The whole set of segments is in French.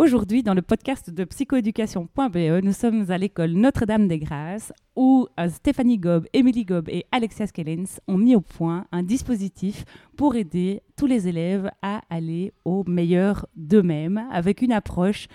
Aujourd'hui, dans le podcast de psychoéducation.be, nous sommes à l'école Notre-Dame des Grâces où euh, Stéphanie Gob, Émilie Gob et Alexia Skellens ont mis au point un dispositif pour aider tous les élèves à aller au meilleur d'eux-mêmes avec une approche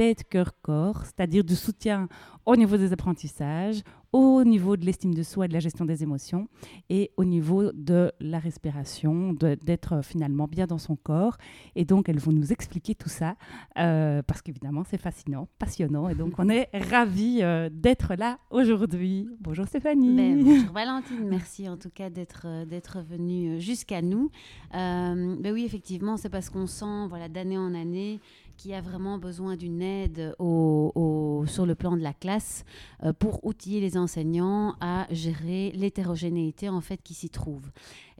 tête, cœur, corps, c'est-à-dire du soutien au niveau des apprentissages, au niveau de l'estime de soi et de la gestion des émotions, et au niveau de la respiration, d'être finalement bien dans son corps. Et donc, elles vont nous expliquer tout ça, euh, parce qu'évidemment, c'est fascinant, passionnant, et donc on est ravis euh, d'être là aujourd'hui. Bonjour Stéphanie. Ben, bonjour Valentine, merci en tout cas d'être euh, d'être venue jusqu'à nous. ben oui, effectivement, c'est parce qu'on sent, voilà, d'année en année, qui a vraiment besoin d'une aide sur le plan de la classe euh, pour outiller les enseignants à gérer l'hétérogénéité en fait qui s'y trouve.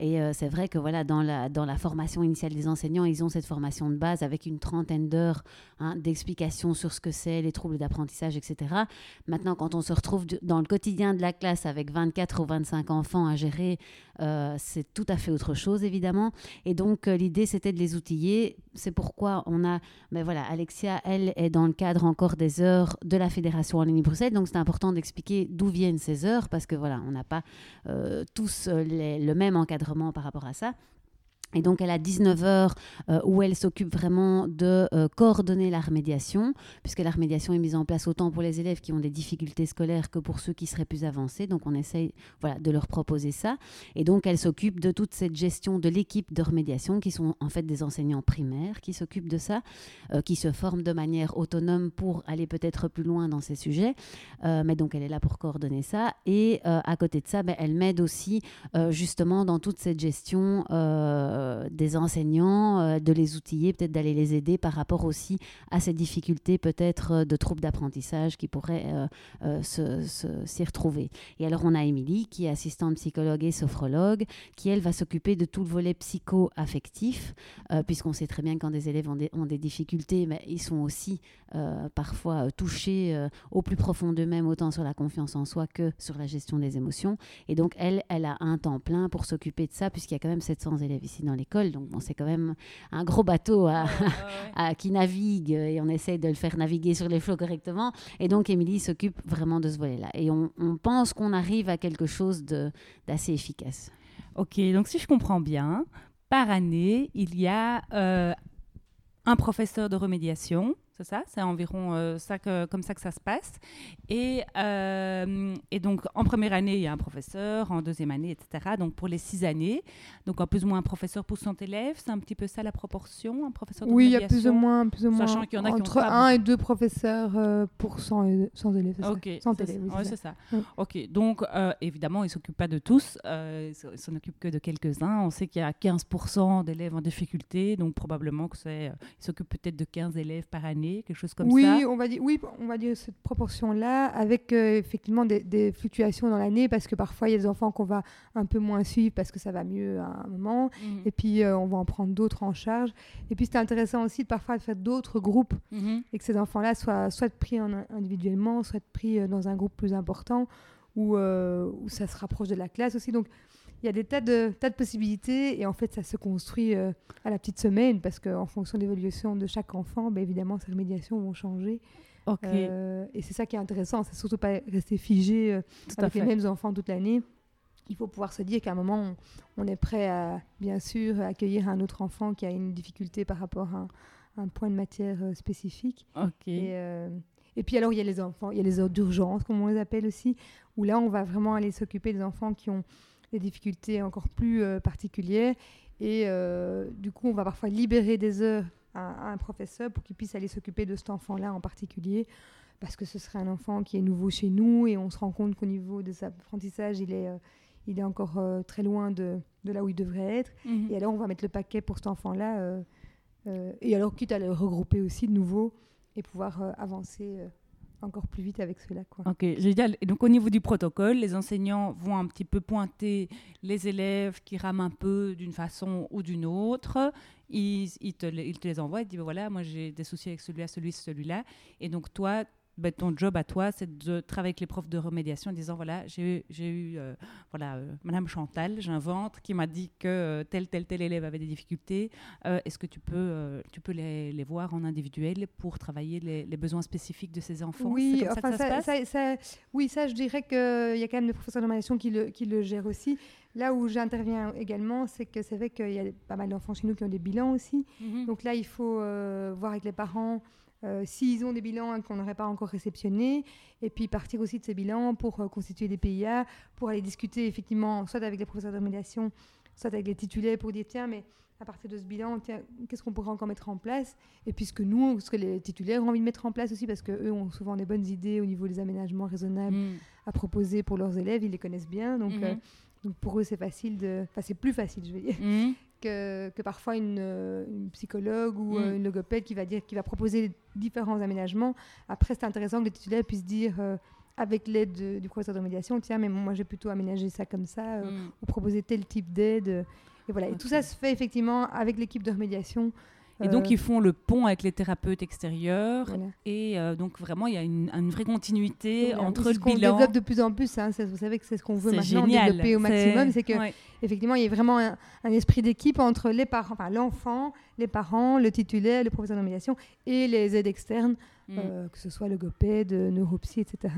Et euh, c'est vrai que voilà, dans la, formation initiale des enseignants, ils ont cette formation de base avec une trentaine d'heures hein, d'explications sur ce que c'est, les troubles d'apprentissage, etc. Maintenant, quand on se retrouve dans le quotidien de la classe avec 24 ou 25 enfants à gérer, euh, c'est tout à fait autre chose, évidemment. Et donc, l'idée, c'était de les outiller. C'est pourquoi on a... Ben voilà, Alexia, elle, est dans le cadre encore des heures de la Fédération en ligne Bruxelles, donc c'est important d'expliquer d'où viennent ces heures, parce que voilà, on n'a pas euh, tous euh, le même encadrement par rapport à ça. Et donc, elle a 19 heures euh, où elle s'occupe vraiment de euh, coordonner la remédiation, puisque la remédiation est mise en place autant pour les élèves qui ont des difficultés scolaires que pour ceux qui seraient plus avancés. Donc, on essaye voilà, de leur proposer ça. Et donc, elle s'occupe de toute cette gestion de l'équipe de remédiation, qui sont en fait des enseignants primaires qui s'occupent de ça, euh, qui se forment de manière autonome pour aller peut-être plus loin dans ces sujets. mais donc, elle est là pour coordonner ça. Et à côté de ça, ben, elle m'aide aussi justement dans toute cette gestion euh, des enseignants, euh, de les outiller, peut-être d'aller les aider par rapport aussi à ces difficultés peut-être euh, de troubles d'apprentissage qui pourraient s'y retrouver. Et alors on a Émilie qui est assistante psychologue et sophrologue, qui elle va s'occuper de tout le volet psycho-affectif, puisqu'on sait très bien quand des élèves ont des, ont des difficultés, mais ils sont aussi parfois touchés au plus profond d'eux-mêmes, autant sur la confiance en soi que sur la gestion des émotions. Et donc elle, elle a un temps plein pour s'occuper de ça, puisqu'il y a quand même 700 élèves ici dans l'école. Donc, bon, c'est quand même un gros bateau à, qui navigue et on essaye de le faire naviguer sur les flots correctement. Et donc, Émilie s'occupe vraiment de ce volet-là. Et on, pense qu'on arrive à quelque chose d'assez efficace. Ok, donc si je comprends bien, par année, il y a euh, un professeur de remédiation c'est ça, c'est environ euh, ça comme ça que ça se passe. Et, euh, et, donc, en première année, il y a un professeur, en deuxième année, etc. Donc, pour les six années, donc en plus ou moins un professeur pour 100 élèves, c'est un petit peu ça la proportion, un professeur Oui, il y a plus ou moins, plus ou moins Sachant qu'il y en a entre un et deux professeurs euh, pour 100, élèves. Ok, c'est ça. Ok, donc évidemment, il ne s'occupe pas de tous, il ne s'en occupe que de quelques-uns. On sait qu'il y a 15% d'élèves en difficulté, donc probablement que c'est, il s'occupe peut-être de 15 élèves par année quelque chose comme oui, ça on va dire, Oui, on va dire cette proportion-là, avec euh, effectivement des, fluctuations dans l'année, parce que parfois il y a des enfants qu'on va un peu moins suivre parce que ça va mieux à un moment, mhm. et puis euh, on va en prendre d'autres en charge. Et puis c'est intéressant aussi de parfois de faire d'autres groupes, mhm. et que ces enfants-là soient soit pris en, individuellement, soit pris euh, dans un groupe plus important, où, où ça se rapproche de la classe aussi. Donc il y a des tas de, tas de possibilités et en fait ça se construit euh, à la petite semaine parce qu'en fonction de l'évolution de chaque enfant, ben, évidemment ces remédiations vont changer. Euh, et c'est ça qui est intéressant, c'est surtout pas rester figé euh, avec les mêmes enfants toute l'année. Il faut pouvoir se dire qu'à un moment, on, est prêt à, bien sûr, accueillir un autre enfant qui a une difficulté par rapport à un, point de matière spécifique. Et, et, puis alors, il y a les enfants, il y a les heures d'urgence, comme on les appelle aussi, où là, on va vraiment aller s'occuper des enfants qui ont des difficultés encore plus euh, particulières. Et euh, du coup, on va parfois libérer des heures à, un professeur pour qu'il puisse aller s'occuper de cet enfant-là en particulier, parce que ce serait un enfant qui est nouveau chez nous et on se rend compte qu'au niveau des apprentissages, il est, euh, il est encore euh, très loin de, de, là où il devrait être. Mhm. Et alors, on va mettre le paquet pour cet enfant-là. euh, et alors, quitte à le regrouper aussi de nouveau et pouvoir avancer encore plus vite avec cela. Quoi. Ok, génial. Donc au niveau du protocole, les enseignants vont un petit peu pointer les élèves qui rament un peu d'une façon ou d'une autre. Ils, ils te, ils te les envoient, ils te disent voilà, moi j'ai des soucis avec celui-là, celui, celui-là. Et donc toi, ben, ton job à toi, c'est de travailler avec les profs de remédiation en disant voilà, j'ai eu- euh, voilà, euh, Madame Chantal, j'invente, qui m'a dit que euh, tel, tel, tel élève avait des difficultés. Euh, Est-ce que tu peux, tu peux les, les voir en individuel pour travailler les, les besoins spécifiques de ces enfants? Oui, ça que enfin, ça, se ça, passe? ça- ça- oui, ça, je dirais qu'il y a quand même des professeurs de formation qui le, qui le gèrent aussi. Là où j'interviens également, c'est que c'est vrai qu'il y a pas mal d'enfants chez nous qui ont des bilans aussi. Mhm. Donc là, il faut voir avec les parents euh, s'ils ont des bilans hein, qu'on n'aurait pas encore réceptionnés, et puis partir aussi de ces bilans pour euh, constituer des PIA, pour aller discuter effectivement soit avec les professeurs de remédiation, soit avec les titulaires pour dire tiens, mais à partir de ce bilan, qu'est-ce qu'on pourrait encore mettre en place? Et puis ce que nous, ce que les titulaires ont envie de mettre en place aussi, parce qu'eux ont souvent des bonnes idées au niveau des aménagements raisonnables Mhm. à proposer pour leurs élèves, ils les connaissent bien, donc, Mhm. euh, donc pour eux c'est facile de... Enfin c'est plus facile, je veux dire Mhm. Que, que parfois une, euh, une psychologue ou Mm. euh, une logopède qui va dire qui va proposer différents aménagements. Après, c'est intéressant que les titulaires puissent dire euh, avec l'aide de- du professeur de médiation, tiens, mais moi j'ai plutôt aménagé ça comme ça, euh, Mhm. ou proposer tel type d'aide. euh, et voilà. Et tout ça se fait effectivement avec l'équipe de remédiation. Et donc, Euh, ils font le pont avec les thérapeutes extérieurs. voilà. Et euh, donc, vraiment, il y a une, une vraie continuité Voilà. entre le ce qu'on bilan. développe de plus en plus. hein, vous savez que c'est ce qu'on veut maintenant génial. développer au maximum. C'est que Ouais. effectivement, il y a vraiment un, un esprit d'équipe entre les parents, enfin l'enfant, les parents, le titulaire, le professeur de médiation et les aides externes, Mm. euh, que ce soit logopède, neuropsy, etc.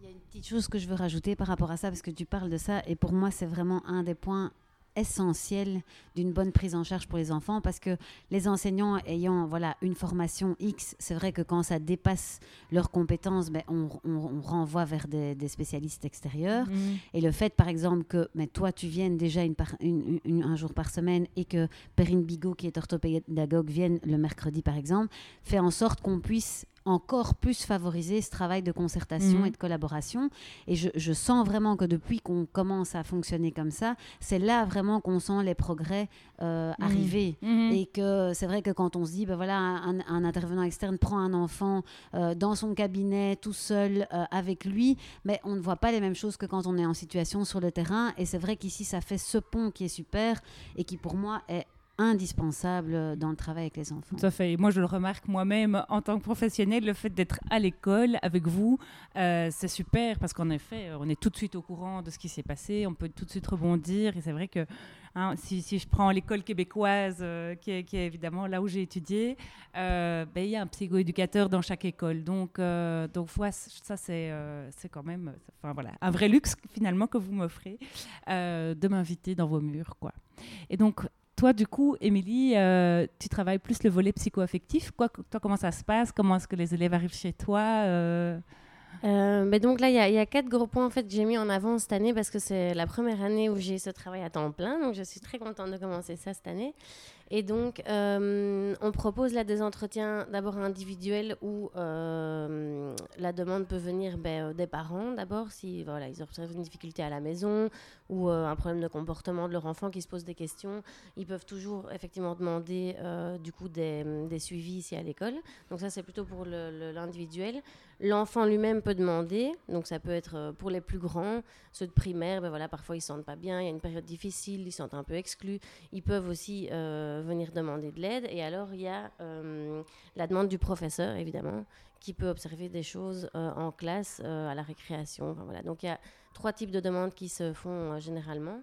Il y a une petite chose que je veux rajouter par rapport à ça, parce que tu parles de ça, et pour moi, c'est vraiment un des points essentiels d'une bonne prise en charge pour les enfants, parce que les enseignants ayant voilà, une formation X, c'est vrai que quand ça dépasse leurs compétences, ben, on, on- on renvoie vers des, des spécialistes extérieurs. Mm. Et le fait, par exemple, que mais toi, tu viennes déjà une par- une- une- un jour par semaine et que Perrine Bigot, qui est orthopédagogue, vienne le mercredi, par exemple, fait en sorte qu'on puisse encore plus favoriser ce travail de concertation Mhm. et de collaboration. Et je, je sens vraiment que depuis qu'on commence à fonctionner comme ça, c'est là vraiment qu'on sent les progrès euh, Mhm. arriver. Mhm. Et que c'est vrai que quand on se dit, ben voilà, un, un intervenant externe prend un enfant euh, dans son cabinet tout seul euh, avec lui, mais on ne voit pas les mêmes choses que quand on est en situation sur le terrain. Et c'est vrai qu'ici, ça fait ce pont qui est super et qui pour moi est indispensable dans le travail avec les enfants. Tout à fait. Et moi, je le remarque moi-même en tant que professionnel, le fait d'être à l'école avec vous, euh, c'est super parce qu'en effet, on est tout de suite au courant de ce qui s'est passé, on peut tout de suite rebondir. Et c'est vrai que hein, si, je prends l'école québécoise, euh, qui, est, évidemment là où j'ai étudié, euh, ben, il y a un psychoéducateur dans chaque école. Donc, euh, donc voilà, ça, c'est euh, c'est quand même voilà, un vrai luxe finalement que vous m'offrez euh, de m'inviter dans vos murs. Quoi. Et donc, toi, du coup, Émilie, euh, tu travailles plus le volet psycho-affectif. Quoi, toi, comment ça se passe? Comment est-ce que les élèves arrivent chez toi euh, Euh, mais donc là, il y, y a quatre gros points en fait, que j'ai mis en avant cette année parce que c'est la première année où j'ai ce travail à temps plein. Donc je suis très contente de commencer ça cette année. Et donc, euh, on propose là des entretiens d'abord individuels où euh, la demande peut venir ben, euh, des parents d'abord, si voilà, ils observent une difficulté à la maison ou un problème de comportement de leur enfant qui se pose des questions. Ils peuvent toujours effectivement demander du coup des, suivis ici à l'école. Donc ça, c'est plutôt pour l'individuel. L'enfant lui-même peut demander, donc ça peut être pour les plus grands, ceux de primaire, ben voilà, parfois ils se sentent pas bien, il y a une période difficile, ils se sentent un peu exclus, ils peuvent aussi venir demander de l'aide. Et alors il y a euh, la demande du professeur, évidemment, qui peut observer des choses euh, en classe, euh, à la récréation. Voilà. Donc il y a trois types de demandes qui se font généralement.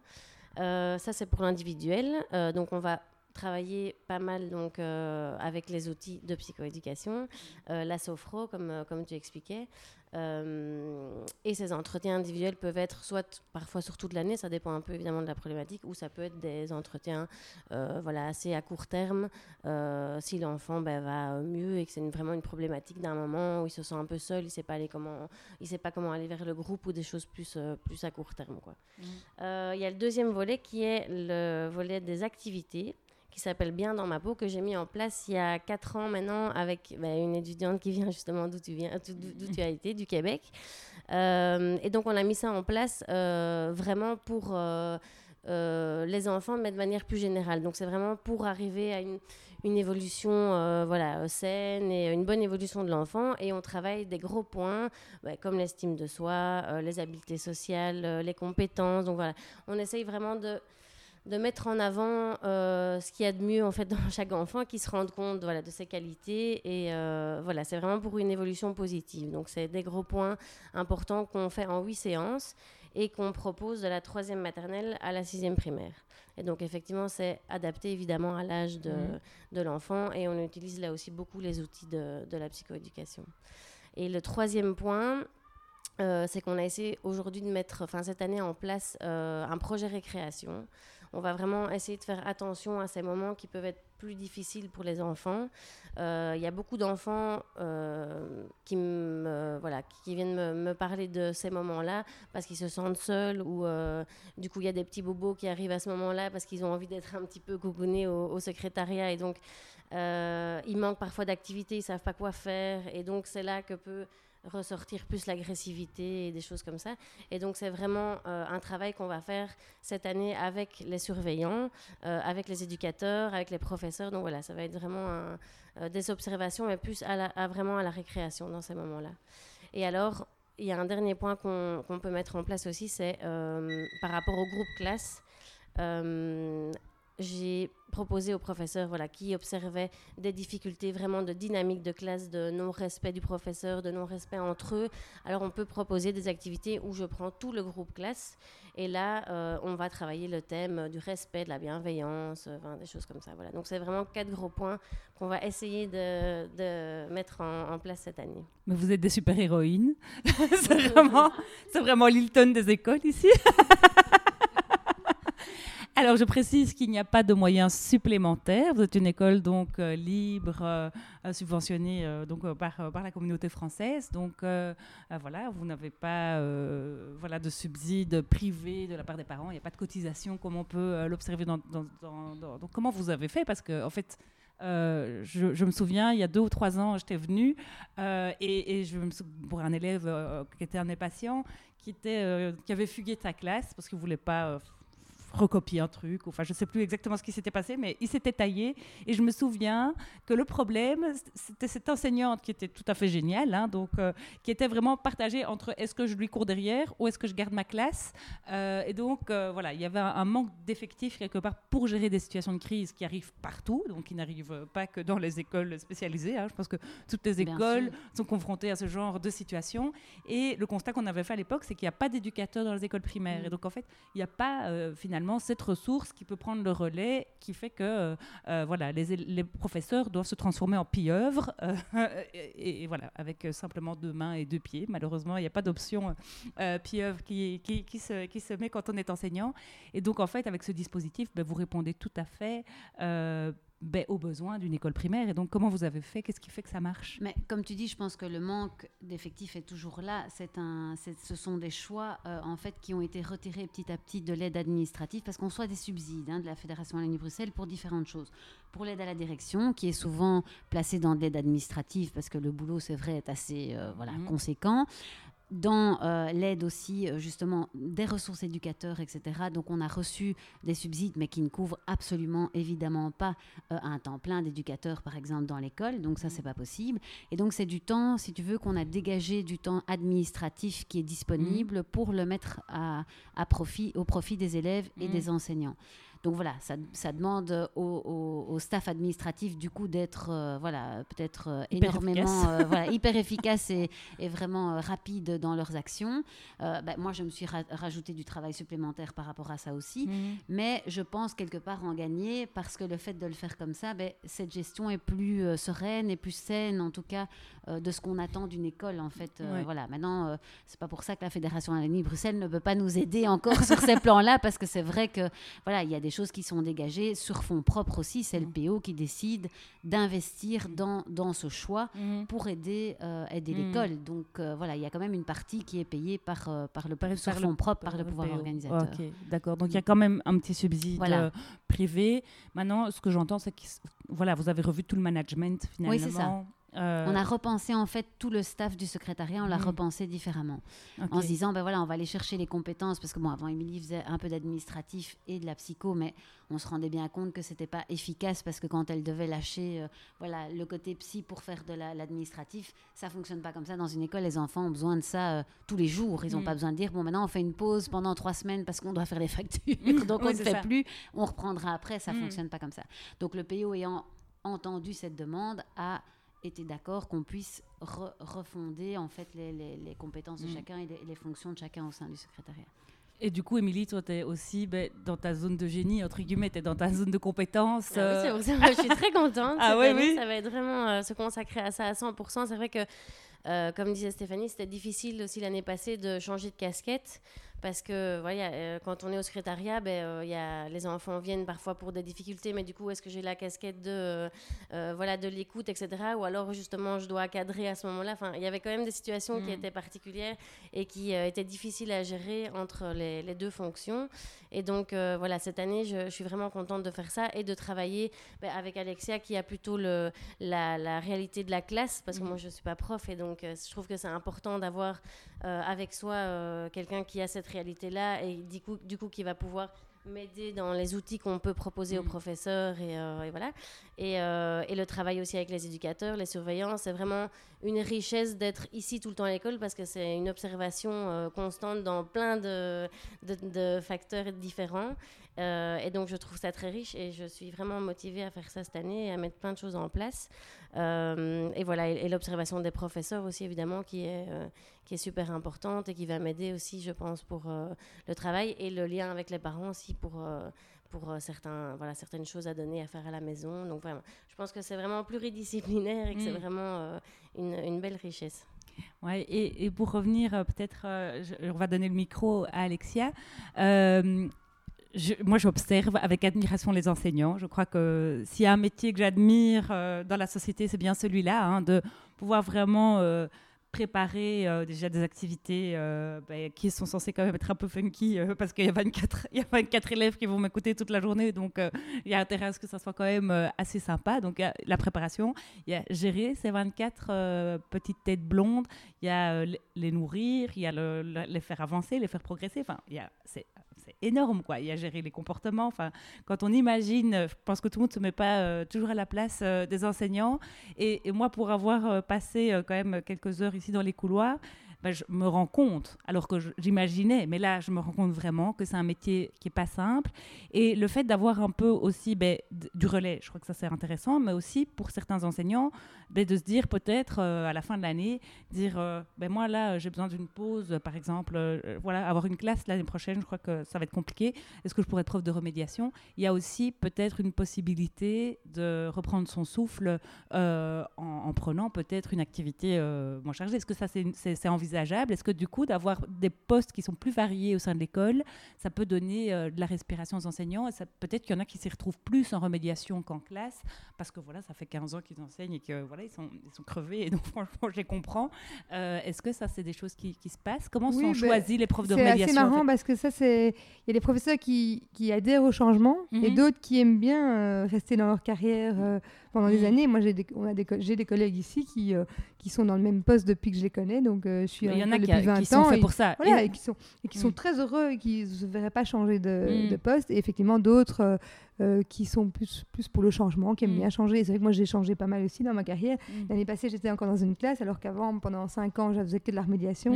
Ça c'est pour l'individuel, donc on va travailler pas mal donc avec les outils de psychoéducation, la sophro comme, comme tu expliquais. Euh, et ces entretiens individuels peuvent être soit parfois sur toute l'année, ça dépend un peu évidemment de la problématique, ou ça peut être des entretiens euh, voilà, assez à court terme, euh, si l'enfant ben, va mieux et que c'est vraiment une problématique d'un moment où il se sent un peu seul, il ne sait, pas aller comment- il sait pas comment aller vers le groupe ou des choses plus, plus à court terme. Euh, Il y a le deuxième volet qui est le volet des activités qui s'appelle Bien dans ma peau, que j'ai mis en place il y a 4 ans maintenant avec bah, une étudiante qui vient justement d'où tu viens, d'où tu as été, du Québec. Euh, et donc on a mis ça en place euh, vraiment pour euh, les enfants, mais de manière plus générale. Donc c'est vraiment pour arriver à une, une évolution voilà, saine et une bonne évolution de l'enfant. Et on travaille des gros points bah, comme l'estime de soi, les habiletés sociales, les compétences. Donc voilà, on essaye vraiment de de mettre en avant euh, ce qu'il y a de mieux en fait dans chaque enfant, qui se rende compte voilà, de ses qualités et euh, voilà, c'est vraiment pour une évolution positive. Donc c'est des gros points importants qu'on fait en huit séances et qu'on propose de la troisième maternelle à la sixième primaire. Et donc effectivement c'est adapté évidemment à l'âge de, mmh. de l'enfant et on utilise là aussi beaucoup les outils de, de la psychoéducation. Et le troisième point, euh, c'est qu'on a essayé aujourd'hui de mettre, enfin cette année, en place un projet récréation on va vraiment essayer de faire attention à ces moments qui peuvent être plus difficiles pour les enfants. Euh, il y a beaucoup d'enfants euh, qui, voilà, qui viennent me, parler de ces moments-là parce qu'ils se sentent seuls ou euh, du coup il y a des petits bobos qui arrivent à ce moment-là parce qu'ils ont envie d'être un petit peu coucounés au, au secrétariat et donc il manque parfois d'activités, ils savent pas quoi faire et donc c'est là que peut ressortir plus l'agressivité et des choses comme ça. Et donc c'est vraiment euh, un travail qu'on va faire cette année avec les surveillants, euh, avec les éducateurs, avec les professeurs. Donc voilà, ça va être vraiment euh, des observations, mais plus à, vraiment à la récréation dans ces moments-là. Et alors, il y a un dernier point qu'on peut mettre en place aussi, c'est par rapport au groupe classe j'ai proposé aux professeurs voilà, qui observaient des difficultés vraiment de dynamique de classe, de non-respect du professeur, de non-respect entre eux. Alors on peut proposer des activités où je prends tout le groupe classe et là euh, on va travailler le thème du respect, de la bienveillance, des choses comme ça. Voilà. Donc c'est vraiment quatre gros points qu'on va essayer de, de mettre en, en, place cette année. Mais vous êtes des super-héroïnes. c'est vraiment, vraiment Lilton des écoles ici. Alors, je précise qu'il n'y a pas de moyens supplémentaires. Vous êtes une école donc euh, libre, euh, subventionnée euh, donc par, par la communauté française. Donc, voilà, vous n'avez pas voilà de subsides privés de la part des parents. Il n'y a pas de cotisation comme on peut l'observer dans, Donc, comment vous avez fait? Parce que en fait. je, me souviens, il y a deux ou trois ans, j'étais venue et, et, je me pour un élève qui était un impatient, qui, était, qui avait fugué de sa classe parce qu'il ne voulait pas recopier un truc. Enfin, je ne sais plus exactement ce qui s'était passé, mais il s'était taillé. Et je me souviens que le problème, c'était cette enseignante qui était tout à fait géniale, hein, donc euh, qui était vraiment partagée entre est-ce que je lui cours derrière ou est-ce que je garde ma classe. Euh, et donc, euh, voilà, il y avait un, manque d'effectifs quelque part pour gérer des situations de crise qui arrivent partout, donc qui n'arrivent pas que dans les écoles spécialisées. Hein. Je pense que toutes les écoles sont confrontées à ce genre de situation. Et le constat qu'on avait fait à l'époque, c'est qu'il n'y a pas d'éducateurs dans les écoles primaires. Mm. Et donc, en fait, il n'y a pas finalement cette ressource qui peut prendre le relais, qui fait que euh, euh, voilà, les, les, professeurs doivent se transformer en pieuvres, euh, et, voilà, avec simplement deux mains et deux pieds. Malheureusement, il n'y a pas d'option pieuvre qui, qui, qui, se, qui se met quand on est enseignant. Et donc, en fait, avec ce dispositif, ben, vous répondez tout à fait ben, aux besoins d'une école primaire. Et donc, comment vous avez fait? Qu'est-ce qui fait que ça marche? Mais comme tu dis, je pense que le manque d'effectifs est toujours là. C'est un, ce sont des choix euh, en fait qui ont été retirés petit à petit de l'aide administrative parce qu'on soit des subsides hein, de la Fédération Wallonie-Bruxelles pour différentes choses. Pour l'aide à la direction, qui est souvent placée dans l'aide administrative parce que le boulot, c'est vrai, est assez euh, voilà, mmh. conséquent dans euh, l'aide aussi euh, justement des ressources éducateurs, etc. Donc on a reçu des subsides, mais qui ne couvrent absolument évidemment pas euh, un temps plein d'éducateurs, par exemple, dans l'école. Donc ça, c'est pas possible. Et donc c'est du temps, si tu veux, qu'on a dégagé du temps administratif qui est disponible mmh. pour le mettre à, à, profit, au profit des élèves et mmh. des enseignants. Donc voilà, ça, ça demande au, staff administratif du coup d'être euh, voilà peut-être euh, énormément euh, voilà, hyper efficace et, et vraiment rapide dans leurs actions. Ben, moi, je me suis rajouté du travail supplémentaire par rapport à ça aussi, mhm. mais je pense quelque part en gagner parce que le fait de le faire comme ça, ben, cette gestion est plus sereine et plus saine en tout cas de ce qu'on attend d'une école en fait. Voilà. Maintenant, c'est pas pour ça que la Fédération Wallonie Bruxelles ne peut pas nous aider encore sur ces plans-là parce que c'est vrai que voilà, il y a des choses qui sont dégagées sur fonds propres aussi. C'est le Mm. PO qui décide d'investir dans, dans ce choix Mhm. pour aider, euh, aider Mm. l'école. Donc euh, voilà, il y a quand même une partie qui est payée par, euh, par le Par- sur le- fonds propres par le PO. pouvoir organisateur. D'accord. Donc il y a quand même un petit subside Voilà. privé. Maintenant, ce que j'entends, c'est que voilà, vous avez revu tout le management finalement. Oui, c'est ça. Euh, On a repensé en fait tout le staff du secrétariat, on l'a Mm. repensé différemment. En se disant, ben voilà, on va aller chercher les compétences, parce que bon, avant, Émilie faisait un peu d'administratif et de la psycho, mais on se rendait bien compte que c'était pas efficace, parce que quand elle devait lâcher euh, voilà, le côté psy pour faire de la- l'administratif, ça fonctionne pas comme ça. Dans une école, les enfants ont besoin de ça euh, tous les jours. Ils n'ont Mm. pas besoin de dire, bon, maintenant, on fait une pause pendant trois semaines parce qu'on doit faire les factures, donc Oui, on ne fait ça. plus, on reprendra après, ça Mm. fonctionne pas comme ça. Donc le PO ayant entendu cette demande a été d'accord qu'on puisse re- refonder en fait les, les- les compétences de Mm. chacun et les, les fonctions de chacun au sein du secrétariat. Et du coup, Émilie, toi, tu es aussi ben, dans ta zone de génie, entre guillemets, tu es dans ta zone de compétences. Ah oui, c'est euh, ça, moi, je suis très contente. Ah ouais, année. oui. Ça va être vraiment euh, se consacrer à ça à 100%. C'est vrai que, euh, comme disait Stéphanie, c'était difficile aussi l'année passée de changer de casquette. Parce que voilà, euh, quand on est au secrétariat, ben, euh, y a, les enfants viennent parfois pour des difficultés, mais du coup, est-ce que j'ai la casquette de, euh, voilà, de l'écoute, etc. Ou alors, justement, je dois cadrer à ce moment-là? Enfin, il y avait quand même des situations qui Mm. étaient particulières et qui étaient difficiles à gérer entre les, les deux fonctions. Et donc, voilà, cette année, je, je suis vraiment contente de faire ça et de travailler ben, avec Alexia qui a plutôt le, la, la réalité de la classe, parce que Mhm. moi, je ne suis pas prof. Et donc, je trouve que c'est important d'avoir euh, avec soi euh, quelqu'un qui a cette réalité-là et du coup, du coup qui va pouvoir m'aider dans les outils qu'on peut proposer aux Mhm. professeurs et, euh, et voilà et, euh, et le travail aussi avec les éducateurs les surveillants c'est vraiment une richesse d'être ici tout le temps à l'école parce que c'est une observation euh, constante dans plein de, de, de facteurs différents Euh, et donc je trouve ça très riche et je suis vraiment motivée à faire ça cette année et à mettre plein de choses en place Euh, et voilà et, et l'observation des professeurs aussi évidemment qui est euh, qui est super importante et qui va m'aider aussi, je pense, pour le travail et le lien avec les parents aussi pour, pour certains, voilà, certaines choses à donner, à faire à la maison. Donc vraiment, je pense que c'est vraiment pluridisciplinaire et que c'est Mm. vraiment euh, une, une belle richesse. Ouais, et, et pour revenir, peut-être, euh, on va donner le micro à Alexia. Euh, moi, j'observe avec admiration les enseignants. Je crois que s'il y a un métier que j'admire euh, dans la société, c'est bien celui-là, hein, de pouvoir vraiment euh, préparer euh, déjà des activités ben, qui sont censées quand même être un peu funky, parce qu'il y, a 24 il y a 24 élèves qui vont m'écouter toute la journée, donc il y a intérêt à ce que ça soit quand même assez sympa. Donc, la préparation, il y a gérer ces 24 euh, petites têtes blondes, il y a les- nourrir, il y a le- le- les faire avancer, les faire progresser. Enfin, c'est énorme, quoi. Il y a gérer les comportements. Enfin, quand on imagine, euh, je pense que tout le monde se met pas euh, toujours à la place euh, des enseignants. Et, moi, pour avoir passé quand même quelques heures ici dans les couloirs, ben, je me rends compte, alors que j'imaginais, mais là, je me rends compte vraiment que c'est un métier qui n'est pas simple. Et le fait d'avoir un peu aussi ben, du relais, je crois que ça c'est intéressant, mais aussi pour certains enseignants, ben, de se dire peut-être euh, à la fin de l'année, dire euh, ben, moi là, j'ai besoin d'une pause, par exemple, euh, voilà, avoir une classe l'année prochaine, je crois que ça va être compliqué. Est-ce que je pourrais être prof de remédiation? Il y a aussi peut-être une possibilité de reprendre son souffle en, en prenant peut-être une activité moins chargée. Est-ce que ça c'est, c'est envisageable? Est-ce que du coup d'avoir des postes qui sont plus variés au sein de l'école, ça peut donner euh, de la respiration aux enseignants? Et ça, peut-être qu'il y en a qui s'y retrouvent plus en remédiation qu'en classe parce que voilà, ça fait 15 ans qu'ils enseignent et que voilà, ils sont, ils sont crevés et donc franchement, je les comprends. Euh, est-ce que ça c'est des choses qui, qui se passent? Comment Oui, sont ben, choisis les profs de C'est remédiation en marrant fait parce que ça, c'est. Il y a des professeurs qui, qui adhèrent au changement et Mhm. d'autres qui aiment bien euh, rester dans leur carrière pendant des Mhm. années. Moi, j'ai des, on a des, j'ai des collègues ici qui, euh, qui sont dans le même poste depuis que je les connais. Donc, euh, je suis Il y en a qui, depuis 20 qui sont faits pour ça. Voilà, Et- et qui sont, et qui sont Mm. très heureux et qui ne se verraient pas changer de, Mm. de poste. Et effectivement, d'autres euh, qui sont plus, plus pour le changement, qui aiment Mm. bien changer. C'est vrai que moi, j'ai changé pas mal aussi dans ma carrière. Mm. L'année passée, j'étais encore dans une classe, alors qu'avant, pendant 5 ans, je faisais que de la remédiation.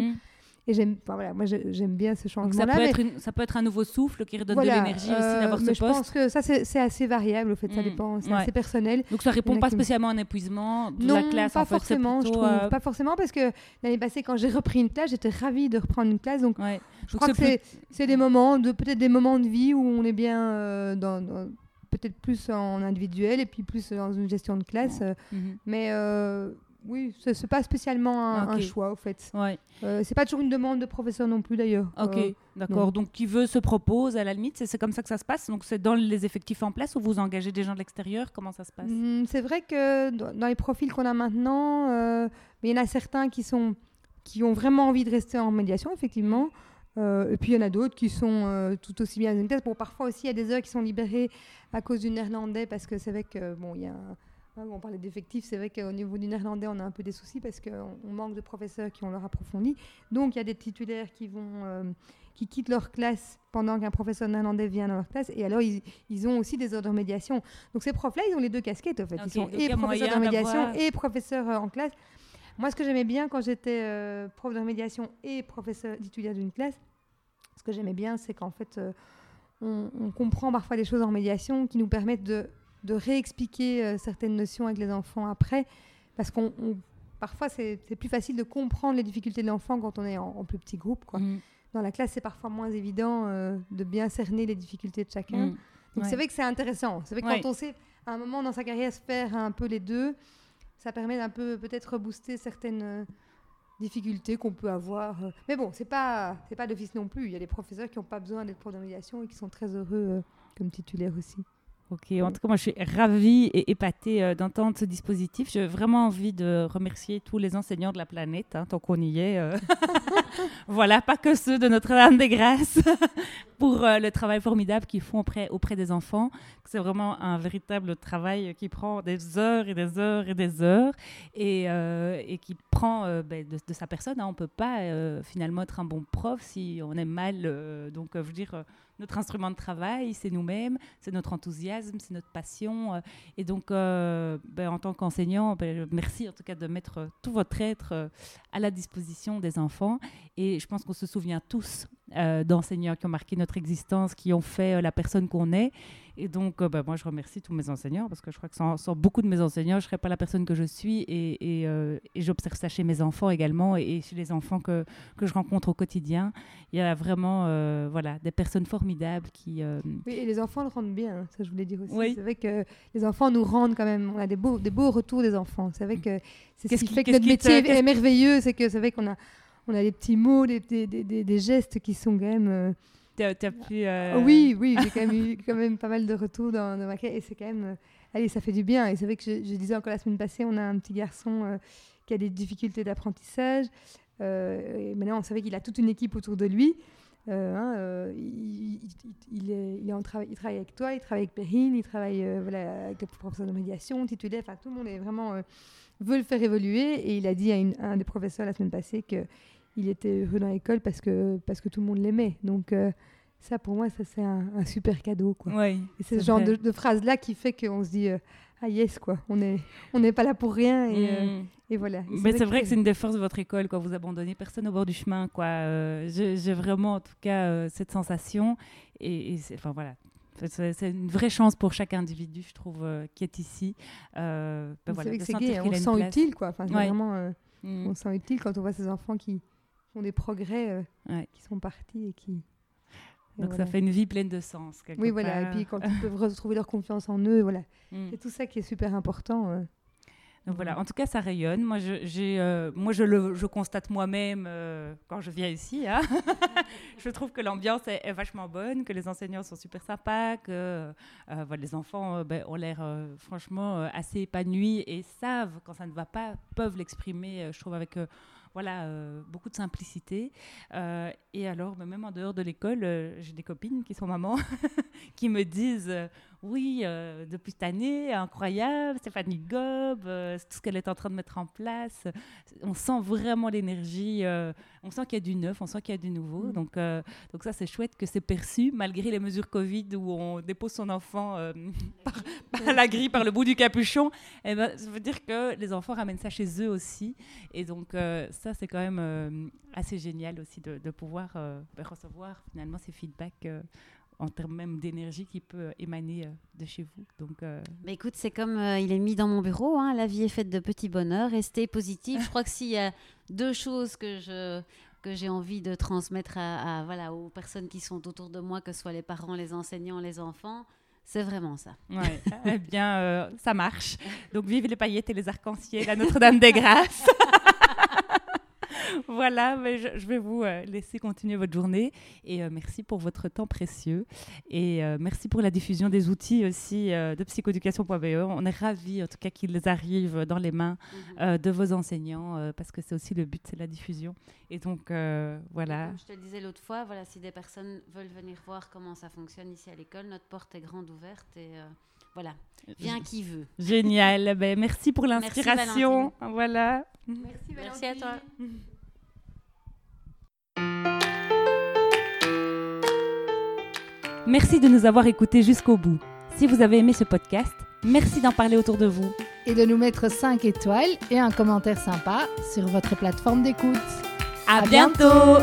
Et j'aime, enfin, voilà, moi, j'ai- j'aime bien ce changement-là. ça peut, mais- être une- ça peut être un nouveau souffle qui redonne voilà, de l'énergie aussi euh, d'avoir ce mais je pense poste. que ça, c'est assez variable, au fait, ça Mm. dépend, c'est Ouais. assez personnel. Donc ça répond pas spécialement à un épuisement de non, la classe. pas en fait, forcément, je trouve. euh, Pas forcément, parce que l'année passée, quand j'ai repris une classe, j'étais ravie de reprendre une classe. Donc, ouais. je Donc crois que c'est des moments, de peut-être des moments de vie où on est bien euh, dans, dans- peut-être plus en individuel et puis plus dans une gestion de classe. Mhm. mais oui, c'est c'est pas spécialement un, un choix, au fait. Ouais. Euh, c'est pas toujours une demande de professeur non plus, d'ailleurs. Ok, Euh, d'accord. Donc, qui veut se propose à la limite, c'est comme ça que ça se passe. Donc, c'est dans les effectifs en place ou vous engagez des gens de l'extérieur? Comment ça se passe? Mm, C'est vrai que dans les profils qu'on a maintenant, euh, il y en a certains qui, sont, qui ont vraiment envie de rester en médiation, effectivement. Euh, et puis il y en a d'autres qui sont euh, tout aussi bien dans une. Bon, parfois aussi, il y a des heures qui sont libérées à cause du néerlandais, parce que c'est vrai que, bon, il y a. hein, on parlait d'effectifs, c'est vrai qu'au niveau du néerlandais, on a un peu des soucis parce qu'on on manque de professeurs qui ont leur approfondi. Donc, il y a des titulaires qui vont. euh, qui quittent leur classe pendant qu'un professeur néerlandais vient dans leur classe. Et alors, ils, ils ont aussi des heures de médiation. Donc, ces profs-là, ils ont les deux casquettes, en fait. Ils sont et professeurs de médiation et professeurs euh, en classe. Moi, ce que j'aimais bien quand j'étais euh, prof de médiation et professeur titulaire d'une classe, ce que j'aimais bien, c'est qu'en fait, euh, on, on comprend parfois des choses en médiation qui nous permettent de, de réexpliquer euh, certaines notions avec les enfants après. Parce qu'on on- parfois, c'est plus facile de comprendre les difficultés de l'enfant quand on est en, en plus petit groupe. Quoi. Mm. Dans la classe, c'est parfois moins évident euh, de bien cerner les difficultés de chacun. Mm. Donc Ouais. c'est vrai que c'est intéressant. C'est vrai que Ouais. quand on sait à un moment dans sa carrière se faire un peu les deux, ça permet d'un peu peut-être rebooster certaines euh, difficultés qu'on peut avoir. Mais bon, c'est pas c'est pas d'office non plus. Il y a des professeurs qui n'ont pas besoin d'être médiation et qui sont très heureux euh, comme titulaires aussi. Ok, en tout cas, moi je suis ravie et épatée euh, d'entendre ce dispositif. J'ai vraiment envie de remercier tous les enseignants de la planète, hein, tant qu'on y est. euh. voilà, pas que ceux de Notre-Dame des Grâces, pour euh, le travail formidable qu'ils font auprès, auprès des enfants. C'est vraiment un véritable travail qui prend des heures et des heures et des heures et, et qui prend ben, de, de sa personne. hein. On ne peut pas finalement être un bon prof si on est mal. donc, je veux dire, notre instrument de travail, c'est nous-mêmes, c'est notre enthousiasme, c'est notre passion. euh, et donc, euh, ben, en tant qu'enseignant, ben, merci en tout cas de mettre tout votre être euh, à la disposition des enfants. Et je pense qu'on se souvient tous euh, d'enseignants qui ont marqué notre existence, qui ont fait euh, la personne qu'on est. Et donc, euh, ben, moi, je remercie tous mes enseignants parce que je crois que sans, sans beaucoup de mes enseignants, je ne serais pas la personne que je suis. Et, et, et j'observe ça chez mes enfants également et, et chez les enfants que, que je rencontre au quotidien. Il y a vraiment voilà, des personnes formidables qui... Oui, et les enfants le rendent bien, ça je voulais dire aussi. Oui. C'est vrai que les enfants nous rendent quand même, on a des beaux, des beaux retours des enfants. C'est vrai que c'est ce qui fait que notre métier est merveilleux, c'est que c'est vrai qu'on a, on a des petits mots, des, des, des- gestes qui sont quand même... euh, t'as- t'as pu, euh, Ah Oui, oui, j'ai quand même eu quand même pas mal de retours dans, dans ma carrière et c'est quand même, euh, allez, ça fait du bien. Et c'est vrai que je, je disais encore la semaine passée, on a un petit garçon euh, qui a des difficultés d'apprentissage. Et maintenant, on savait qu'il a toute une équipe autour de lui. Euh, hein, euh, il, est, il, est en travail, il travaille avec toi, il travaille avec Perrine, il travaille euh, voilà, avec le professeur de médiation, titulaire, enfin tout le monde est vraiment veut le faire évoluer. Et il a dit à, une- à un des professeurs la semaine passée que il était heureux dans l'école parce que, parce que tout le monde l'aimait. Donc euh, ça, pour moi, ça c'est un, un super cadeau. Quoi. Et c'est ce genre de, de phrase-là qui fait qu'on se dit euh, ah yes quoi, on n'est on n'est pas là pour rien et, euh, Mm. et voilà. Et Mais c'est vrai que c'est une des forces de votre école, quoi. Vous abandonnez personne au bord du chemin, quoi. J'ai vraiment, en tout cas, cette sensation. Et, enfin voilà, C'est- une vraie chance pour chaque individu, je trouve, euh, qui est ici. Euh, ben voilà, c'est hein, on se sent place. utile quoi. Enfin, Ouais. vraiment, euh, Mm. on se sent utile quand on voit ces enfants qui font des progrès, euh, Ouais. qui sont partis et qui. et Donc ça fait une vie pleine de sens. quelque Oui voilà. Et puis quand ils peuvent retrouver leur confiance en eux, voilà. Mm. C'est tout ça qui est super important. euh. Donc voilà, en tout cas, ça rayonne. Moi, je, euh, moi, je le je constate moi-même euh, quand je viens ici. hein. je trouve que l'ambiance est, est vachement bonne, que les enseignants sont super sympas, que euh, voilà, les enfants ben, ont l'air franchement assez épanouis et savent quand ça ne va pas, peuvent l'exprimer, je trouve, avec voilà, euh, beaucoup de simplicité. Euh, et alors, ben, même en dehors de l'école, euh, j'ai des copines qui sont mamans qui me disent oui, euh, depuis cette année, incroyable, Stéphanie Gob, euh, tout ce qu'elle est en train de mettre en place. On sent vraiment l'énergie, euh, on sent qu'il y a du neuf, on sent qu'il y a du nouveau. Mm. Donc, donc ça, c'est chouette que c'est perçu, malgré les mesures Covid où on dépose son enfant par, par la grille, par le bout du capuchon. Eh ben, ça veut dire que les enfants ramènent ça chez eux aussi. Et donc, ça, c'est quand même assez génial aussi de, de pouvoir recevoir finalement ces feedbacks. En termes même d'énergie qui peut émaner euh, de chez vous. Donc, euh, Bah, écoute, c'est comme euh, il est mis dans mon bureau, hein, la vie est faite de petits bonheurs, restez positif. Je crois que s'il y a deux choses que je que j'ai envie de transmettre à, à, voilà, aux personnes qui sont autour de moi, que ce soit les parents, les enseignants, les enfants, C'est vraiment ça. Ouais. eh bien, euh, ça marche. Donc, vive les paillettes et les arcs-en-ciel à Notre-Dame des Grâces. voilà, mais je, je vais vous euh, laisser continuer votre journée et euh, merci pour votre temps précieux et euh, merci pour la diffusion des outils aussi euh, de psychoéducation.be. On est ravis en tout cas qu'ils arrivent dans les mains Mhm. de vos enseignants parce que c'est aussi le but, c'est la diffusion. Et donc voilà. Comme je te le disais l'autre fois, voilà, si des personnes veulent venir voir comment ça fonctionne ici à l'école, notre porte est grande ouverte et voilà, viens qui veut. Génial. Ben, merci pour Merci, l'inspiration. Voilà. Merci, Merci à toi. Merci de nous avoir écoutés jusqu'au bout. Si vous avez aimé ce podcast, merci d'en parler autour de vous. Et de nous mettre 5 étoiles et un commentaire sympa sur votre plateforme d'écoute. À, À bientôt